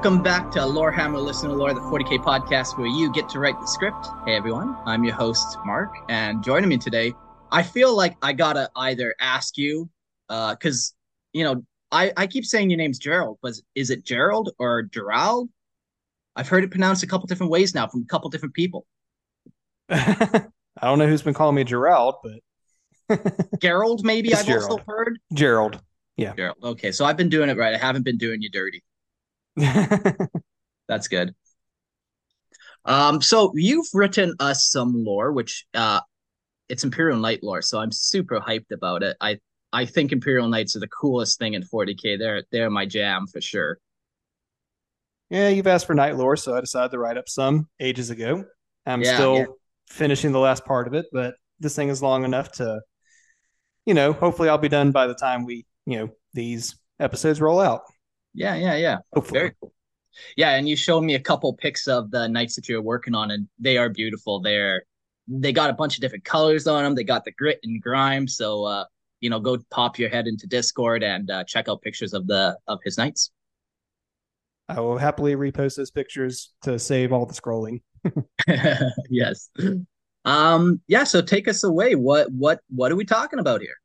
Welcome back to Lorehammer Listener Lore, the 40k podcast where you get to write the script. Hey everyone, I'm your host Mark, and joining me today, I feel like I gotta either ask you, uh, because you know I I keep saying your name's Gerald, but is it Gerald or Gerald? I've heard it pronounced a couple different ways now from a couple different people. I don't know who's been calling me Gerald, but Gerald, maybe It's I've Gerald. also heard. Gerald. Yeah. Gerald. Okay, so I've been doing it right. I haven't been doing you dirty. That's good. Um, so you've written us some lore, which uh it's Imperial Knight lore, so I'm super hyped about it. I I think Imperial Knights are the coolest thing in 40k. They're they're my jam for sure. yeah, you've asked for knight lore, so I decided to write up some ages ago. I'm Yeah, still yeah. finishing the last part of it, but this thing is long enough to, you know, hopefully I'll be done by the time we, you know, these episodes roll out. Yeah, yeah, yeah. Hopefully. Very cool. Yeah, and you showed me a couple pics of the knights that you're working on, and they are beautiful. They're they got a bunch of different colors on them. They got the grit and grime. So uh, you know, go pop your head into Discord and uh, check out pictures of the of his knights. I will happily repost those pictures to save all the scrolling. yes. Um, yeah, so take us away. What what what are we talking about here?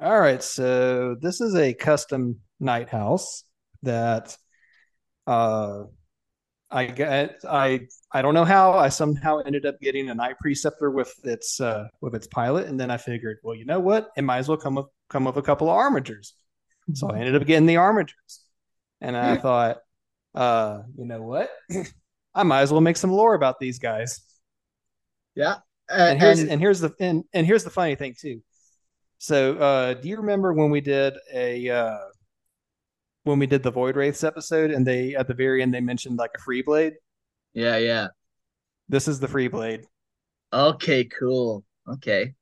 All right, so this is a custom knight house that uh I get I I don't know how I somehow ended up getting a knight preceptor with its uh with its pilot and then I figured, well, you know what? It might as well come up come with a couple of armigers. So I ended up getting the armigers. And I thought, uh, you know what? I might as well make some lore about these guys Yeah. Uh, and here's and- and here's the and, and here's the funny thing too. So uh do you remember when we did a uh when we did the Void Wraiths episode and they at the very end they mentioned like a free blade? yeah, yeah. This is the free blade. Okay, cool. Okay.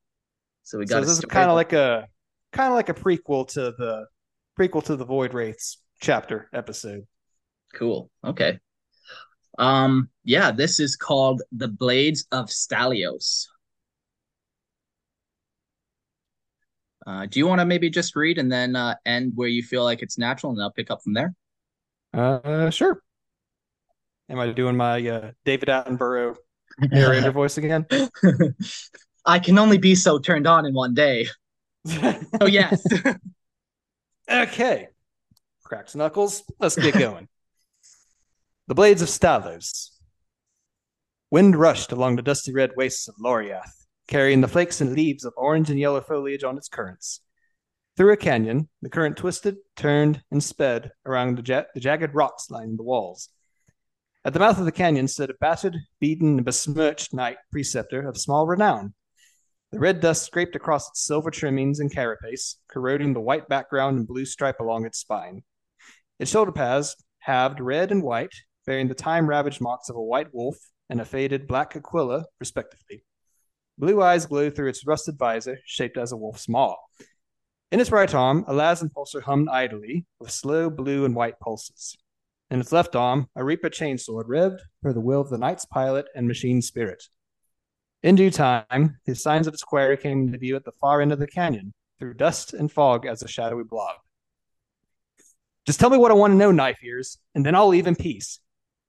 So we So got this is kind of like a kind of like a prequel to the prequel to the Void Wraiths chapter episode. Cool. Okay. Um, yeah, this is called The Blades of Stalios. Uh, do you want to maybe just read and then uh, end where you feel like it's natural, and I'll pick up from there? Uh sure. Am I doing my uh David Attenborough narrator voice again? I can only be so turned on in one day. Oh yes. Okay. Cracks knuckles. Let's get going. the Blades of Stallos. Wind rushed along the dusty red wastes of Loriath, carrying the flakes and leaves of orange and yellow foliage on its currents. Through a canyon, the current twisted, turned, and sped around the, ja- the jagged rocks lining the walls. At the mouth of the canyon stood a battered, beaten, and besmirched knight preceptor of small renown. The red dust scraped across its silver trimmings and carapace, corroding the white background and blue stripe along its spine. Its shoulder pads, halved red and white, bearing the time ravaged marks of a white wolf and a faded black aquila, respectively. Blue eyes glow through its rusted visor, shaped as a wolf's maw. In its right arm, a las impulsor hummed idly, with slow blue and white pulses. In its left arm, a Reaper chainsword revved for the will of the knight's pilot and machine spirit. In due time, the signs of its quarry came into view at the far end of the canyon, through dust and fog as a shadowy blob. Just tell me what I want to know, Knife Ears, and then I'll leave in peace.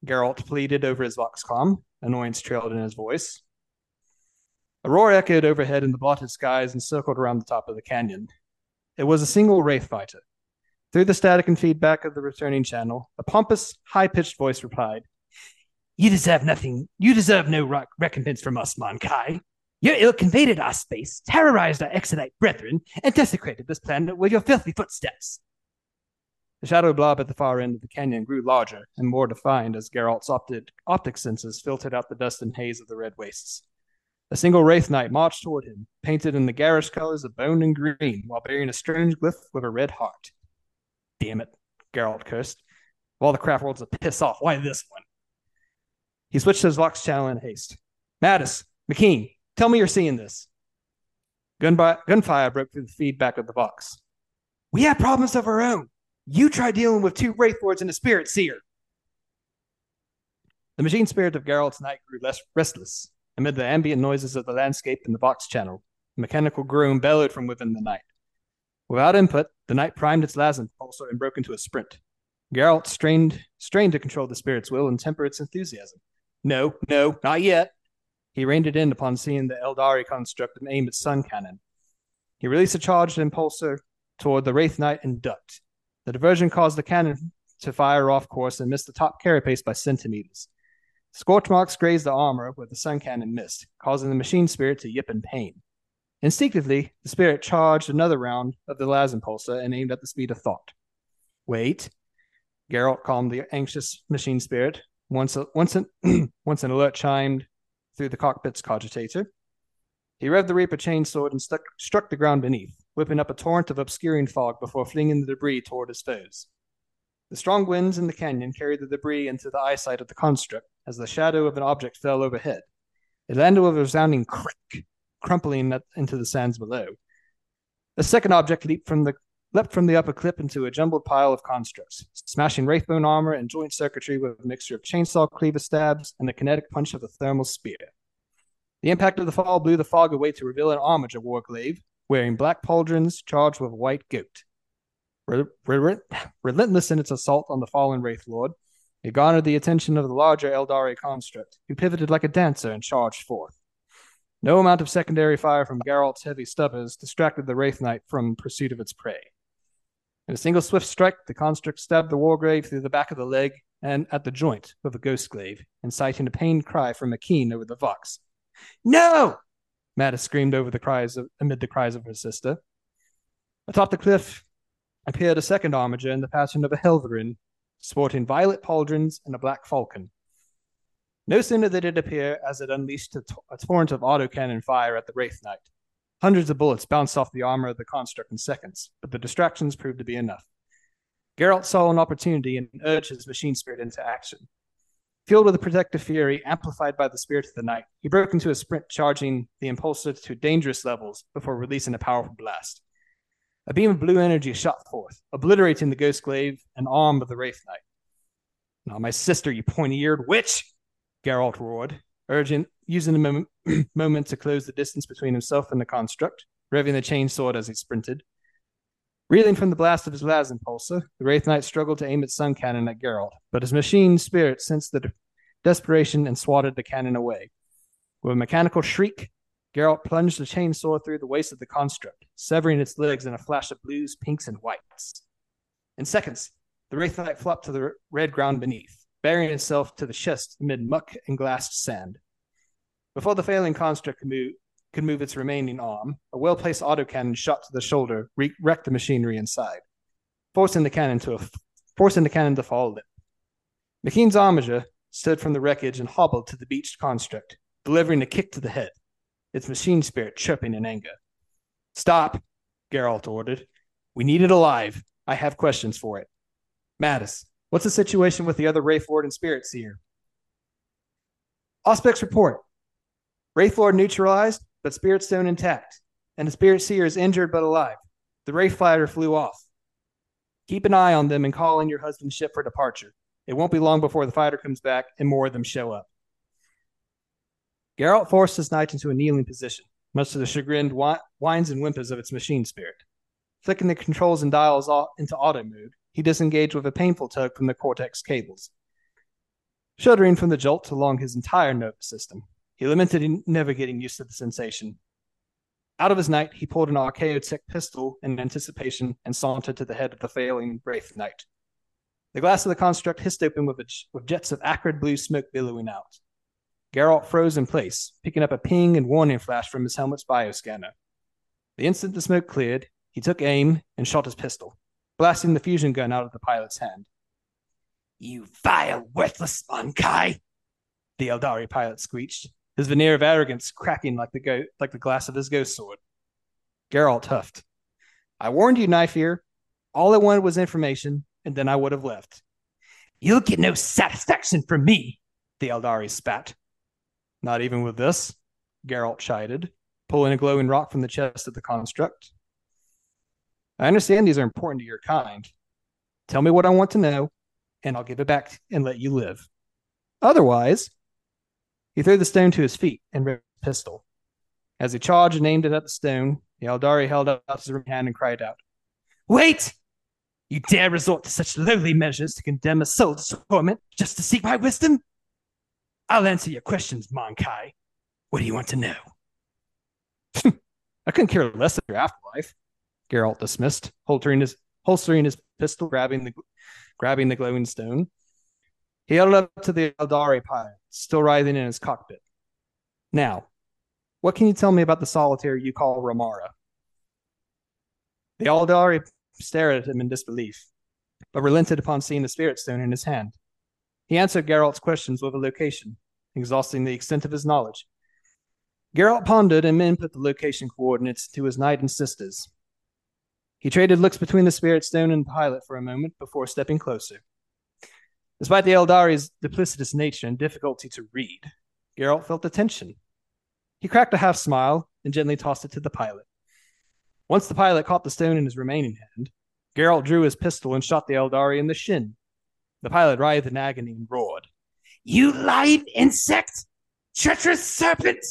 Geralt pleaded over his voxcom, annoyance trailed in his voice. A roar echoed overhead in the blotted skies and circled around the top of the canyon. It was a single Wraith fighter. Through the static and feedback of the returning channel, a pompous, high pitched voice replied, You deserve nothing. You deserve no recompense from us, Mon-Keigh. Your ilk invaded our space, terrorized our Exodite brethren, and desecrated this planet with your filthy footsteps. The shadow blob at the far end of the canyon grew larger and more defined as Geralt's optic senses filtered out the dust and haze of the red wastes. A single Wraith Knight marched toward him, painted in the garish colors of bone and green, while bearing a strange glyph with a red heart. Damn it, Geralt cursed. Of all the craft worlds to piss off, why this one? He switched his Vox channel in haste. Mattis, McKean, Tell me you're seeing this. Gunfire broke through the feedback of the vox. We have problems of our own. You try dealing with two Wraith Lords and a Spirit Seer. The machine spirit of Geralt's knight grew less restless. Amid the ambient noises of the landscape in the vox channel, a mechanical groan bellowed from within the knight. Without input, the knight primed its las impulsor and broke into a sprint. Geralt strained, strained to control the spirit's will and temper its enthusiasm. No, no, not yet. He reined it in upon seeing the Aeldari construct and aimed its sun cannon. He released a charged impulsor toward the Wraith Knight and ducked. The diversion caused the cannon to fire off course and missed the top carapace by centimeters. Scorch marks grazed the armor where the sun cannon missed, causing the machine spirit to yip in pain. Instinctively, the spirit charged another round of the las impulsor and aimed at the speed of thought. Wait. Geralt calmed the anxious machine spirit. Once, a, once, an, once an alert chimed, through the cockpit's cogitator. He revved the Reaper chainsword and stuck, struck the ground beneath, whipping up a torrent of obscuring fog before flinging the debris toward his foes. The strong winds in the canyon carried the debris into the eyesight of the construct as the shadow of an object fell overhead. It landed with a resounding crack, crumpling into the sands below. A second object leaped from the leapt from the upper cliff into a jumbled pile of constructs, smashing wraithbone armor and joint circuitry with a mixture of chainsaw cleaver stabs and the kinetic punch of a thermal spear. The impact of the fall blew the fog away to reveal an Armiger warglaive wearing black pauldrons charged with white goat. Re- re- relentless in its assault on the fallen Wraith Lord, it garnered the attention of the larger Aeldari construct, who pivoted like a dancer and charged forth. No amount of secondary fire from Geralt's heavy stubbers distracted the Wraith Knight from pursuit of its prey. In a single swift strike, the construct stabbed the Warglaive through the back of the leg and at the joint with a ghost glaive, inciting a pained cry from McKean over the vox. No! Mattis screamed over the cries of, amid the cries of her sister. Atop the cliff appeared a second Armiger in the pattern of a Helverin, sporting violet pauldrons and a black falcon. No sooner did it appear as it unleashed a, t- a torrent of autocannon fire at the Wraith Knight. Hundreds of bullets bounced off the armor of the construct in seconds, but the distractions proved to be enough. Geralt saw an opportunity and urged his machine spirit into action. Fueled with a protective fury amplified by the spirit of the knight, he broke into a sprint, charging the impulsor to dangerous levels before releasing a powerful blast. A beam of blue energy shot forth, obliterating the ghost glaive and arm of the Wraith Knight. Not my sister, you pointy eared witch! Geralt roared, urging, using the moment, moment to close the distance between himself and the construct, revving the chainsword as he sprinted. Reeling from the blast of his las impulsor, the Wraith Knight struggled to aim its sun cannon at Geralt, but his machine spirit sensed the de- desperation and swatted the cannon away. With a mechanical shriek, Geralt plunged the chainsaw through the waist of the construct, severing its legs in a flash of blues, pinks, and whites. In seconds, the Wraith Knight flopped to the red ground beneath, burying itself to the chest amid muck and glassed sand. Before the failing construct could move, could move its remaining arm, a well placed autocannon shot to the shoulder re- wrecked the machinery inside, forcing the cannon to a, forcing the cannon to fall limp. McKean's Armiger stood from the wreckage and hobbled to the beached construct, delivering a kick to the head, its machine spirit chirping in anger. Stop, Geralt ordered. We need it alive. I have questions for it. Mattis, what's the situation with the other Wraith Lord and Spirit Seer? Auspex report. Wraithlord neutralized, but Spirit Stone intact, and the Spirit Seer is injured but alive. The Wraith Fighter flew off. Keep an eye on them and call in your husband's ship for departure. It won't be long before the fighter comes back and more of them show up. Geralt forced his knight into a kneeling position, much to the chagrined whines and whimpers of its machine spirit. Flicking the controls and dials into auto mode, he disengaged with a painful tug from the cortex cables. Shuddering from the jolt along his entire nervous system, he lamented never getting used to the sensation. Out of his knight, he pulled an Archaeotech pistol in anticipation and sauntered to the head of the failing Wraith Knight. The glass of the construct hissed open with, with jets of acrid blue smoke billowing out. Geralt froze in place, picking up a ping and warning flash from his helmet's bioscanner. The instant the smoke cleared, he took aim and shot his pistol, blasting the fusion gun out of the pilot's hand. You vile, worthless Mon-Keigh! The Aeldari pilot screeched, his veneer of arrogance cracking like the go- like the glass of his ghost sword. Geralt huffed. I warned you, Knife. All I wanted was information, and then I would have left. You'll get no satisfaction from me, the Aeldari spat. Not even with this, Geralt chided, pulling a glowing rock from the chest of the construct. I understand these are important to your kind. Tell me what I want to know, and I'll give it back and let you live. Otherwise, he threw the stone to his feet and raised his pistol. As he charged and aimed it at the stone, the Aeldari held out his hand and cried out, Wait! You dare resort to such lowly measures to condemn a soul to torment just to seek my wisdom? I'll answer your questions, Mon-Keigh. What do you want to know? I couldn't care less of your afterlife. Geralt dismissed, holstering his holstering his pistol, grabbing the grabbing the glowing stone. He held it up to the Aeldari pilot, still writhing in his cockpit. Now, what can you tell me about the solitaire you call Ramara? The Aeldari stared at him in disbelief, but relented upon seeing the spirit stone in his hand. He answered Geralt's questions with a location, exhausting the extent of his knowledge. Geralt pondered and then put the location coordinates to his knight and sisters. He traded looks between the spirit stone and the pilot for a moment before stepping closer. Despite the Aeldari's duplicitous nature and difficulty to read, Geralt felt the tension. He cracked a half smile and gently tossed it to the pilot. Once the pilot caught the stone in his remaining hand, Geralt drew his pistol and shot the Aeldari in the shin. The pilot writhed in agony and roared, You lying insect! Treacherous serpent!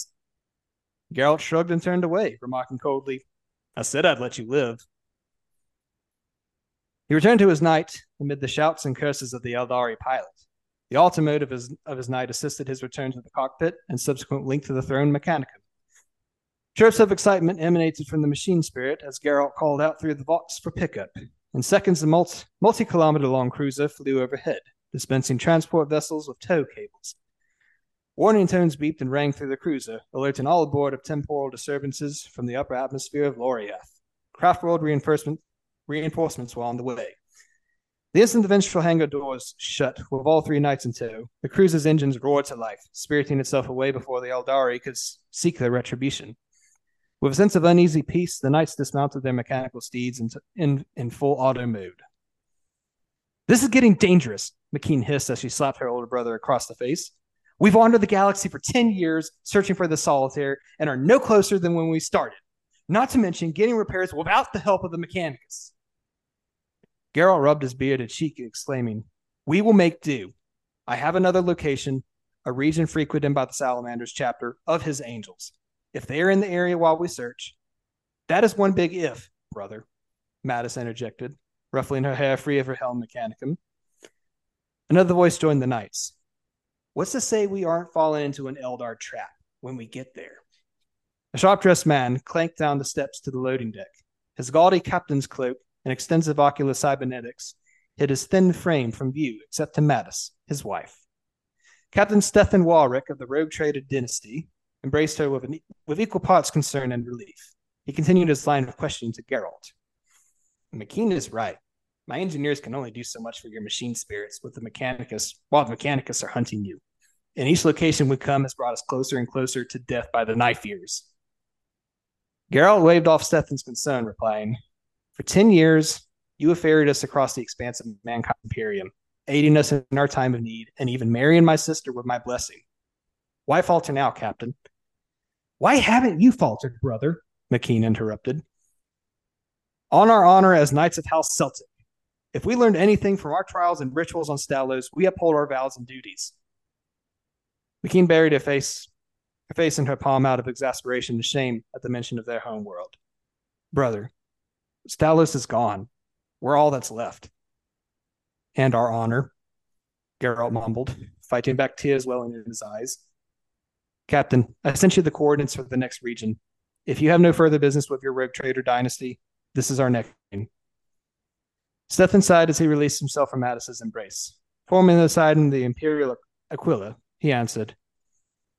Geralt shrugged and turned away, remarking coldly, I said I'd let you live. He returned to his knight amid the shouts and curses of the Aeldari pilot. The automotive of his, of his knight assisted his return to the cockpit and subsequent link to the throne mechanicum. Chirps of excitement emanated from the machine spirit as Geralt called out through the vox for pickup. In seconds, the multi kilometer long cruiser flew overhead, dispensing transport vessels with tow cables. Warning tones beeped and rang through the cruiser, alerting all aboard of temporal disturbances from the upper atmosphere of Loriath. Craftworld reinforcement Reinforcements were on the way. The instant the ventral hangar doors shut, with all three knights in tow, the cruiser's engines roared to life, spiriting itself away before the Aeldari could seek their retribution. With a sense of uneasy peace, the knights dismounted their mechanical steeds in, in, in full auto mode. This is getting dangerous, McKean hissed as she slapped her older brother across the face. We've wandered the galaxy for 10 years searching for the solitaire and are no closer than when we started not to mention getting repairs without the help of the Mechanicus. Geralt rubbed his bearded cheek, exclaiming, We will make do. I have another location, a region frequented by the Salamanders chapter of his angels. If they are in the area while we search, that is one big if, brother, Mattis interjected, ruffling her hair free of her helm mechanicum. Another voice joined the knights. What's to say we aren't falling into an Eldar trap when we get there? A sharp dressed man clanked down the steps to the loading deck. His gaudy captain's cloak and extensive ocular cybernetics hid his thin frame from view except to Mattis, his wife. Captain Stefan Walrick of the Rogue Trader dynasty embraced her with, an, with equal parts concern and relief. He continued his line of questioning to Geralt. McKean is right. My engineers can only do so much for your machine spirits with the Mechanicus while the Mechanicus are hunting you. And each location we come has brought us closer and closer to death by the knife ears. Geralt waved off Stefan's concern, replying, For ten years, you have ferried us across the expanse of mankind imperium, aiding us in our time of need, and even marrying my sister with my blessing. Why falter now, Captain? Why haven't you faltered, brother? McKean interrupted. On our honor as Knights of House Celtic, if we learned anything from our trials and rituals on Stallos, we uphold our vows and duties. McKean buried her face her face in her palm out of exasperation and shame at the mention of their home world. Brother, Stallos is gone. We're all that's left. And our honor, Geralt mumbled, fighting back tears welling in his eyes. Captain, I sent you the coordinates for the next region. If you have no further business with your rogue trader dynasty, this is our next game. Stefan sighed as he released himself from Mattis's embrace. Forming aside in the Imperial Aquila, he answered,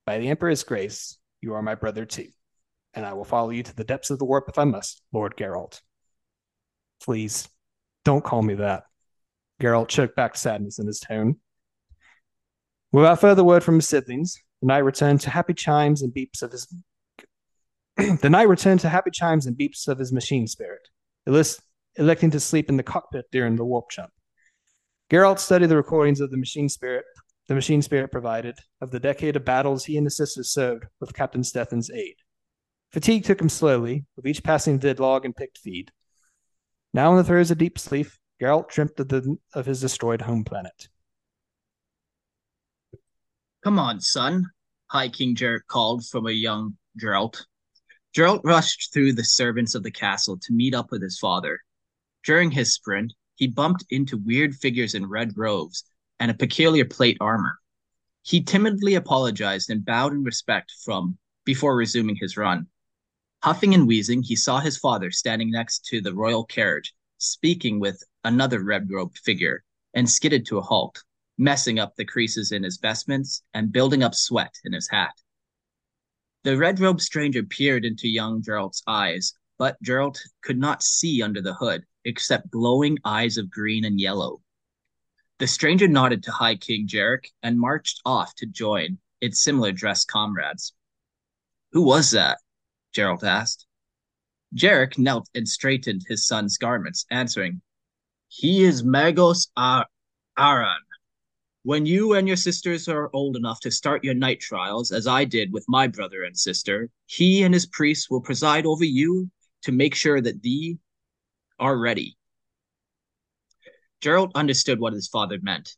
By the Emperor's grace, you are my brother too, and I will follow you to the depths of the warp if I must, Lord Geralt. Please, don't call me that. Geralt choked back sadness in his tone. Without further word from his siblings, the knight returned to happy chimes and beeps of his the knight returned to happy chimes and beeps of his machine spirit, electing to sleep in the cockpit during the warp jump. Geralt studied the recordings of the machine spirit the machine spirit provided of the decade of battles he and his sisters served with Captain Stefan's aid. Fatigue took him slowly, with each passing vidlog and pict feed. Now in the throes of deep sleep, Geralt dreamt of, the, of his destroyed home planet. Come on, son, High King Jarek called from a young Geralt. Geralt rushed through the servants of the castle to meet up with his father. During his sprint, he bumped into weird figures in red robes and a peculiar plate armor. He timidly apologized and bowed in respect from before resuming his run. Huffing and wheezing, he saw his father standing next to the royal carriage, speaking with another red robed figure, and skidded to a halt messing up the creases in his vestments and building up sweat in his hat. The red robed stranger peered into young Geralt's eyes, but Geralt could not see under the hood except glowing eyes of green and yellow. The stranger nodded to High King Jarek and marched off to join its similar dressed comrades. Who was that? Geralt asked. Jarek knelt and straightened his son's garments, answering, He is Magos Ar- Aran, when you and your sisters are old enough to start your knight trials, as I did with my brother and sister, he and his priests will preside over you to make sure that thee are ready. Gerald understood what his father meant.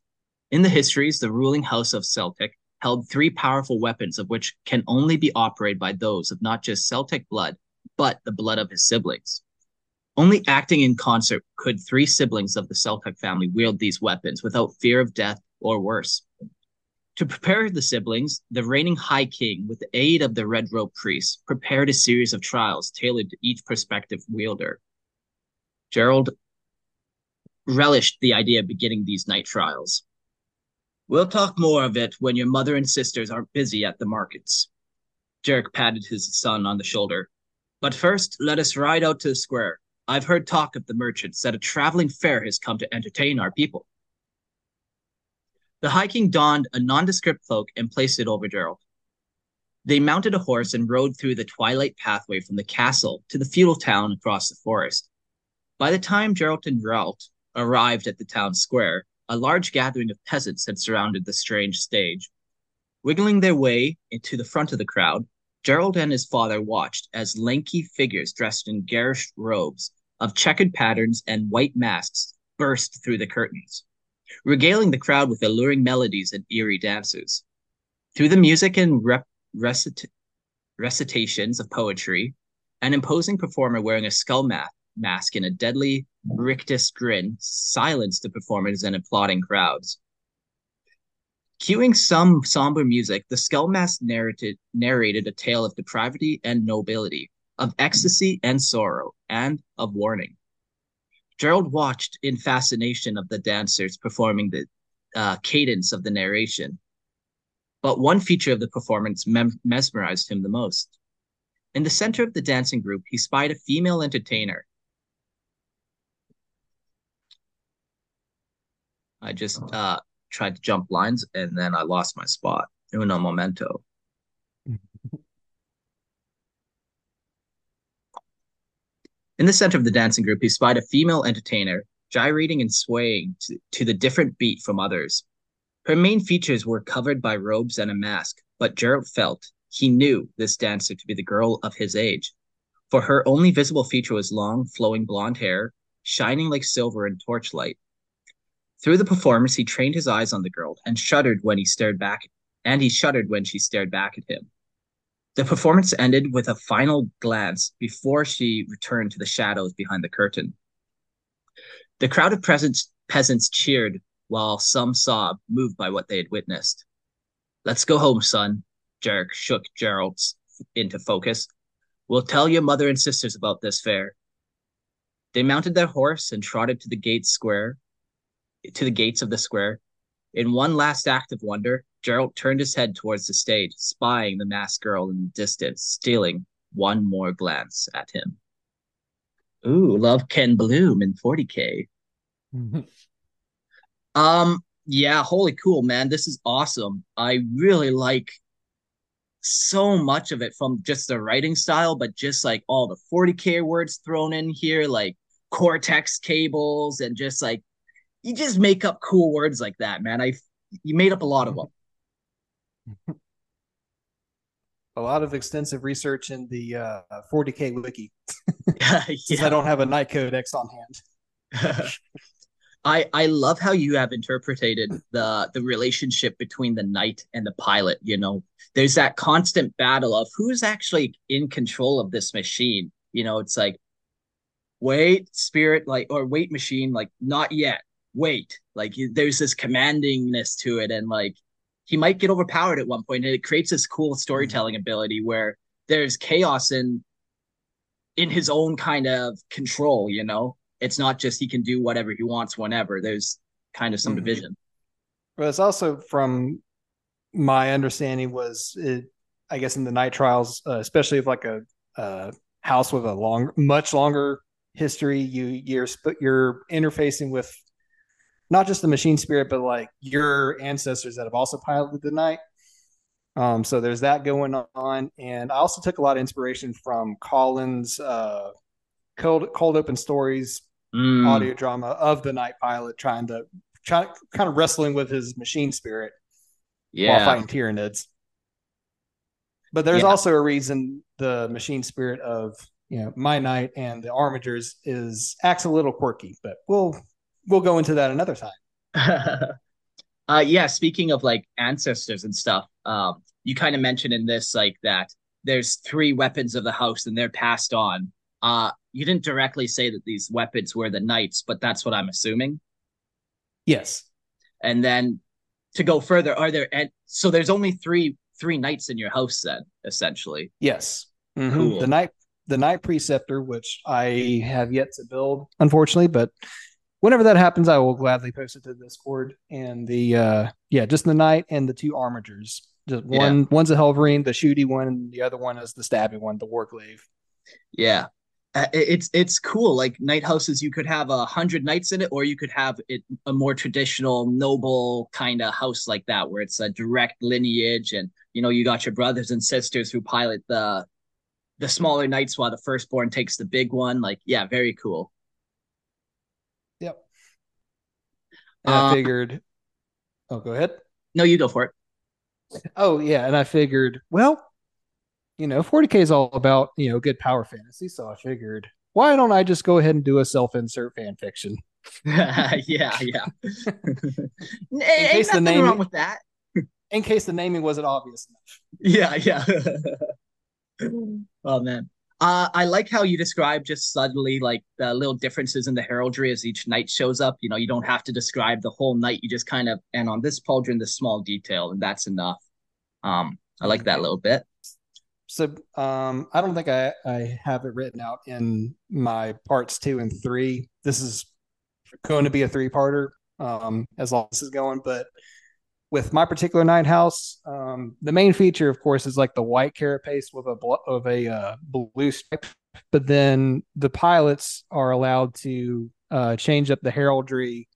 In the histories, the ruling house of Celtic held three powerful weapons of which can only be operated by those of not just Celtic blood, but the blood of his siblings. Only acting in concert could three siblings of the Celtic family wield these weapons without fear of death or worse. To prepare the siblings, the reigning High King, with the aid of the Red Robe priests, prepared a series of trials tailored to each prospective wielder. Gerald relished the idea of beginning these knight trials. We'll talk more of it when your mother and sisters aren't busy at the markets. Jarek patted his son on the shoulder. But first, let us ride out to the square. I've heard talk of the merchants that a traveling fair has come to entertain our people. The High King donned a nondescript cloak and placed it over Gerald. They mounted a horse and rode through the twilight pathway from the castle to the feudal town across the forest. By the time Gerald and Geralt arrived at the town square, a large gathering of peasants had surrounded the strange stage. Wiggling their way into the front of the crowd, Gerald and his father watched as lanky figures dressed in garish robes of checkered patterns and white masks burst through the curtains regaling the crowd with alluring melodies and eerie dances. Through the music and rep- recit- recitations of poetry, an imposing performer wearing a skull ma- mask and a deadly rictus grin silenced the performers and applauding crowds. Cueing some somber music, the skull mask narrated, narrated a tale of depravity and nobility, of ecstasy and sorrow, and of warning. Gerald watched in fascination of the dancers performing the uh, cadence of the narration. But one feature of the performance mem- mesmerized him the most. In the center of the dancing group, he spied a female entertainer. I just uh, tried to jump lines and then I lost my spot. Uno momento. In the center of the dancing group, he spied a female entertainer gyrating and swaying to, to the different beat from others. Her main features were covered by robes and a mask, but Gerald felt he knew this dancer to be the girl of his age, for her only visible feature was long, flowing blonde hair, shining like silver in torchlight. Through the performance, he trained his eyes on the girl and shuddered when he stared back, and he shuddered when she stared back at him. The performance ended with a final glance before she returned to the shadows behind the curtain. The crowd of peasants, peasants cheered while some sobbed, moved by what they had witnessed. Let's go home, son. Jarek shook Gerald into focus. We'll tell your mother and sisters about this fair. They mounted their horse and trotted to the gate square, to the gates of the square. In one last act of wonder, Gerald turned his head towards the stage, spying the masked girl in the distance, stealing one more glance at him. Ooh, love can bloom in 40k. um, yeah, holy cool, man. This is awesome. I really like so much of it from just the writing style, but just like all the 40k words thrown in here, like cortex cables, and just like you just make up cool words like that, man. I you made up a lot of them. a lot of extensive research in the uh, 40k wiki since I don't have a Knight Codex on hand. I I love how you have interpreted the the relationship between the knight and the pilot. You know, there's that constant battle of who's actually in control of this machine. You know, it's like wait, spirit, like or wait, machine, like not yet. Wait, like there's this commandingness to it, and like he might get overpowered at one point, and it creates this cool storytelling ability where there's chaos in in his own kind of control. You know, it's not just he can do whatever he wants whenever. There's kind of some mm-hmm. division. But it's also from my understanding was it, I guess in the knight trials, uh, especially if like a, a house with a long, much longer history, you you're you're interfacing with not just the machine spirit, but like your ancestors that have also piloted the knight. Um, so there's that going on, and I also took a lot of inspiration from Colin's uh, cold cold open stories mm. audio drama of the knight pilot trying to try kind of wrestling with his machine spirit yeah. while fighting Tyranids. But there's yeah. also a reason the machine spirit of you know my knight and the armigers is acts a little quirky, but we'll we'll go into that another time. uh yeah, speaking of like ancestors and stuff, um, you kind of mentioned in this like that there's three weapons of the house and they're passed on. Uh you didn't directly say that these weapons were the knights, but that's what I'm assuming. Yes. And then to go further, are there and so there's only three three knights in your house then, essentially. Yes. Mm-hmm. Cool. The knight the knight preceptor, which I have yet to build, unfortunately, but whenever that happens, I will gladly post it to Discord. And the uh yeah, just the knight and the two armigers. Just one yeah. one's a Helverin, the shooty one, and the other one is the stabby one, the warglaive. Yeah. Uh, it's it's cool. Like knight houses, you could have a hundred knights in it, or you could have it a more traditional noble kind of house like that, where it's a direct lineage, and you know you got your brothers and sisters who pilot the the smaller knights while the firstborn takes the big one. Like, yeah, very cool. And I uh, figured. Oh, go ahead. No, you go for it. Oh yeah, and I figured, well, you know, 40K is all about, you know, good power fantasy. So I figured, why don't I just go ahead and do a self insert fan fiction? yeah, yeah. in case the name wrong with that. in case the naming wasn't obvious enough. Yeah, yeah. oh man. Uh, I like how you describe just suddenly like the little differences in the heraldry as each knight shows up. You know, you don't have to describe the whole knight. You just kind of and on this pauldron, this small detail, and that's enough. Um, I like that little bit so um, I don't think I, I have it written out in my parts two and three. This is going to be a three parter um, as long as this is going. But with my particular knight house, um, the main feature, of course, is like the white carapace with a bl- of a uh, blue stripe. But then the pilots are allowed to uh, change up the heraldry,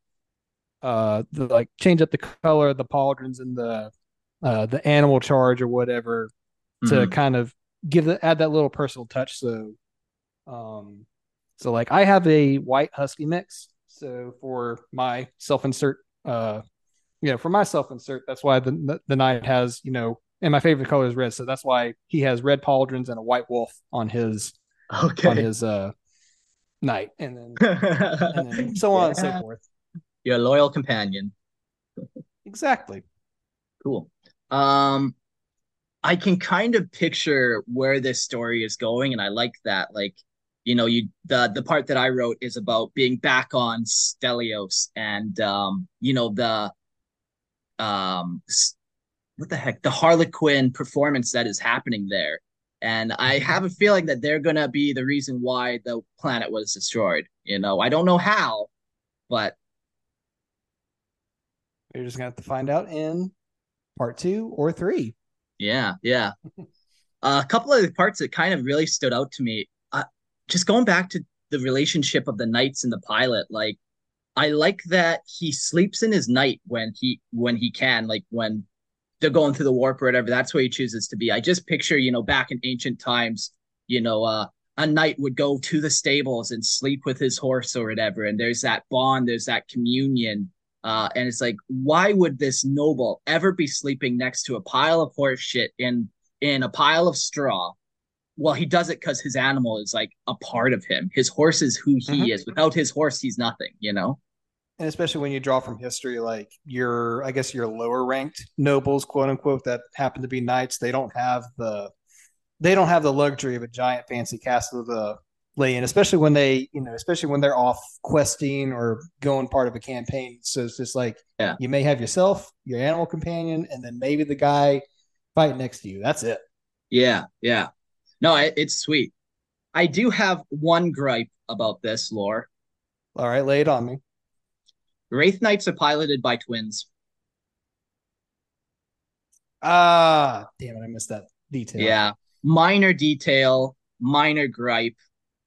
uh, the, like change up the color of the pauldrons and the uh, the animal charge or whatever to mm-hmm. kind of give the add that little personal touch. So, um, so like I have a white husky mix. So for my self insert, uh, you know, for my self insert, that's why the, the the knight has you know, and my favorite color is red. So that's why he has red pauldrons and a white wolf on his okay on his uh knight, and then, and then so on yeah. and so forth. Your loyal companion. exactly. Cool. Um, I can kind of picture where this story is going, and I like that. Like, you know, you the the part that I wrote is about being back on Stelios, and um, you know the um, what the heck, the Harlequin performance that is happening there, and I mm-hmm. have a feeling that they're gonna be the reason why the planet was destroyed. You know, I don't know how, but you're just gonna have to find out in part two or three. Yeah, yeah. Uh, a couple of the parts that kind of really stood out to me, uh, just going back to the relationship of the knights and the pilot. Like, I like that he sleeps in his knight when he when he can, like when they're going through the warp or whatever. That's where he chooses to be. I just picture, you know, back in ancient times, you know, uh, a knight would go to the stables and sleep with his horse or whatever, and there's that bond, there's that communion uh, and it's like, why would this noble ever be sleeping next to a pile of horse shit in in a pile of straw? Well, he does it because his animal is like a part of him. His horse is who he mm-hmm. is. Without his horse, he's nothing. You know. And especially when you draw from history, like your, I guess your lower ranked nobles, quote unquote, that happen to be knights, they don't have the, they don't have the luxury of a giant fancy castle to lay in, especially when they, you know, especially when they're off questing or going part of a campaign. So it's just like, yeah, you may have yourself, your animal companion, and then maybe the guy fighting next to you. That's it. Yeah, yeah. No, it's sweet. I do have one gripe about this lore. All right, lay it on me. Wraith Knights are piloted by twins. Ah, damn it! I missed that detail. Yeah, minor detail, minor gripe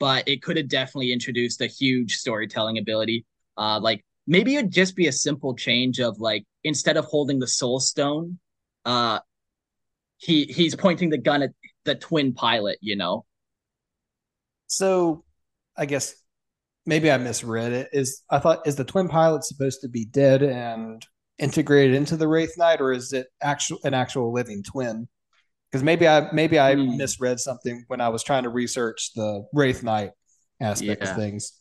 but it could have definitely introduced a huge storytelling ability. Uh, like maybe it'd just be a simple change of like instead of holding the soul stone, uh, he he's pointing the gun at the twin pilot. You know. So, I guess maybe I misread it. Is I thought is the twin pilot supposed to be dead and integrated into the Wraith Knight, or is it actual an actual living twin? because maybe I maybe I mm. misread something when I was trying to research the Wraith Knight aspect yeah. of things.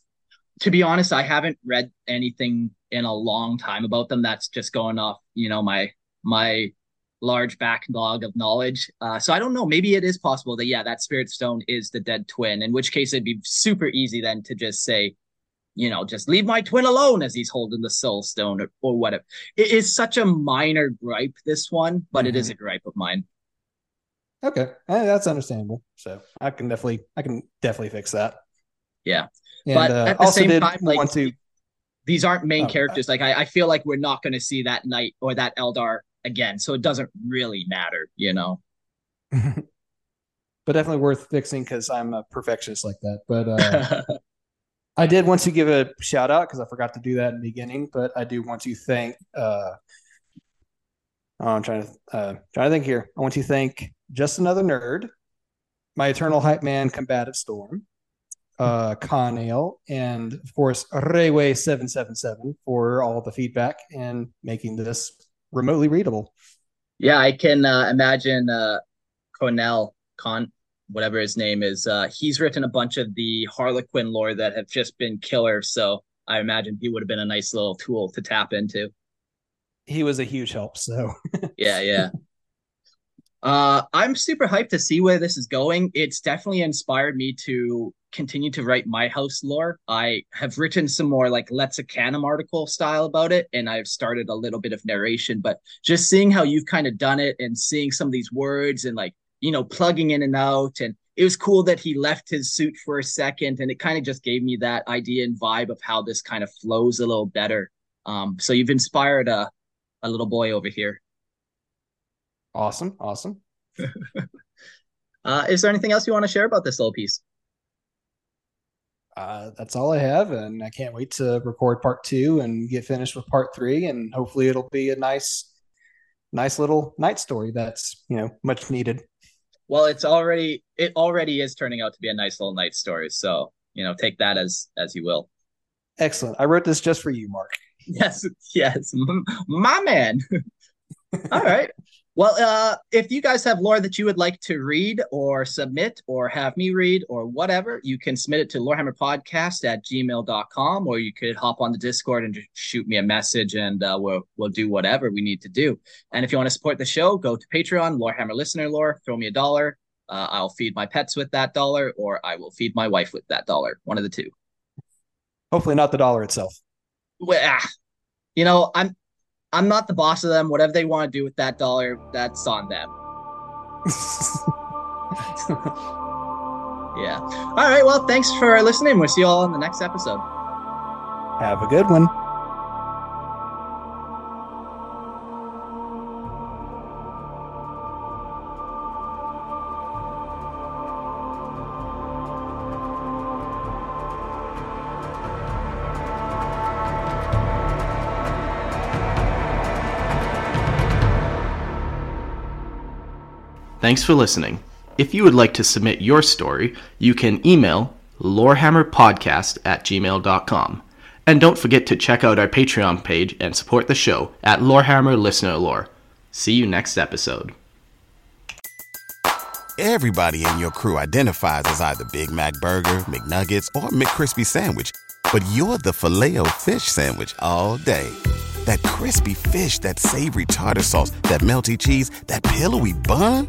To be honest, I haven't read anything in a long time about them. That's just going off, you know, my my large backlog of knowledge. Uh, so I don't know. Maybe it is possible that yeah, that Spirit Stone is the dead twin. In which case, it'd be super easy then to just say, you know, just leave my twin alone as he's holding the Soul Stone or, or whatever. It is such a minor gripe, this one, but mm-hmm. it is mm-hmm. a gripe of mine. Okay, eh, that's understandable. So I can definitely, I can definitely fix that. Yeah, and, but uh, at the same time, like to... these aren't main oh, characters. Like I, I feel like we're not going to see that knight or that Eldar again, so it doesn't really matter, you know. but definitely worth fixing because I'm a perfectionist like that. But uh, I did want to give a shout out because I forgot to do that in the beginning. But I do want to thank. Uh, oh, I'm trying to uh, trying to think here. I want to thank just Another Nerd, My Eternal Hype Man, Combative Storm, uh, Conale, and of course, Rayway777 for all the feedback and making this remotely readable. Yeah, I can uh, imagine uh, Cornell, Con, whatever his name is. Uh, he's written a bunch of the Harlequin lore that have just been killer. So I imagine he would have been a nice little tool to tap into. He was a huge help. So yeah, yeah. Uh, I'm super hyped to see where this is going. It's definitely inspired me to continue to write my house lore. I have written some more like Lexicanum article style about it, and I've started a little bit of narration. But just seeing how you've kind of done it and seeing some of these words and like you know plugging in and out, and it was cool that he left his suit for a second, and it kind of just gave me that idea and vibe of how this kind of flows a little better. Um, so you've inspired a a little boy over here. Awesome. Awesome. uh, is there anything else you want to share about this little piece? Uh, that's all I have, and I can't wait to record part two and get finished with part three, and hopefully it'll be a nice, nice little knight story that's you know much needed. Well, it's already it already is turning out to be a nice little knight story, so you know take that as as you will. Excellent. I wrote this just for you, Mark. Yes, yes, my man. all right. Well, uh, if you guys have lore that you would like to read or submit or have me read or whatever, you can submit it to lorehammerpodcast at gmail.com or you could hop on the Discord and just shoot me a message and uh, we'll, we'll do whatever we need to do. And if you want to support the show, go to Patreon, Lorehammer Listener Lore, throw me a dollar. Uh, I'll feed my pets with that dollar or I will feed my wife with that dollar. One of the two. Hopefully, not the dollar itself. Well, ah, you know, I'm I'm not the boss of them. Whatever they want to do with that dollar, that's on them. yeah. All right. Well, thanks for listening. We'll see you all in the next episode. Have a good one. Thanks for listening. If you would like to submit your story, you can email lorehammerpodcast at gmail.com. And don't forget to check out our Patreon page and support the show at Lorehammer Listener Lore. See you next episode. Everybody in your crew identifies as either Big Mac Burger, McNuggets, or McCrispy Sandwich. But you're the filet fish Sandwich all day. That crispy fish, that savory tartar sauce, that melty cheese, that pillowy bun.